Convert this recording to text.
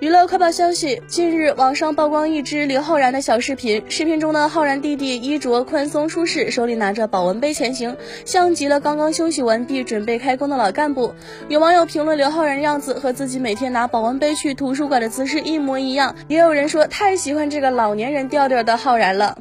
娱乐快报消息：近日，网上曝光一支刘昊然的小视频。视频中的昊然弟弟衣着宽松舒适，手里拿着保温杯前行，像极了刚刚休息完毕、准备开工的老干部。有网友评论刘昊然样子和自己每天拿保温杯去图书馆的姿势一模一样，也有人说太喜欢这个老年人调调的昊然了。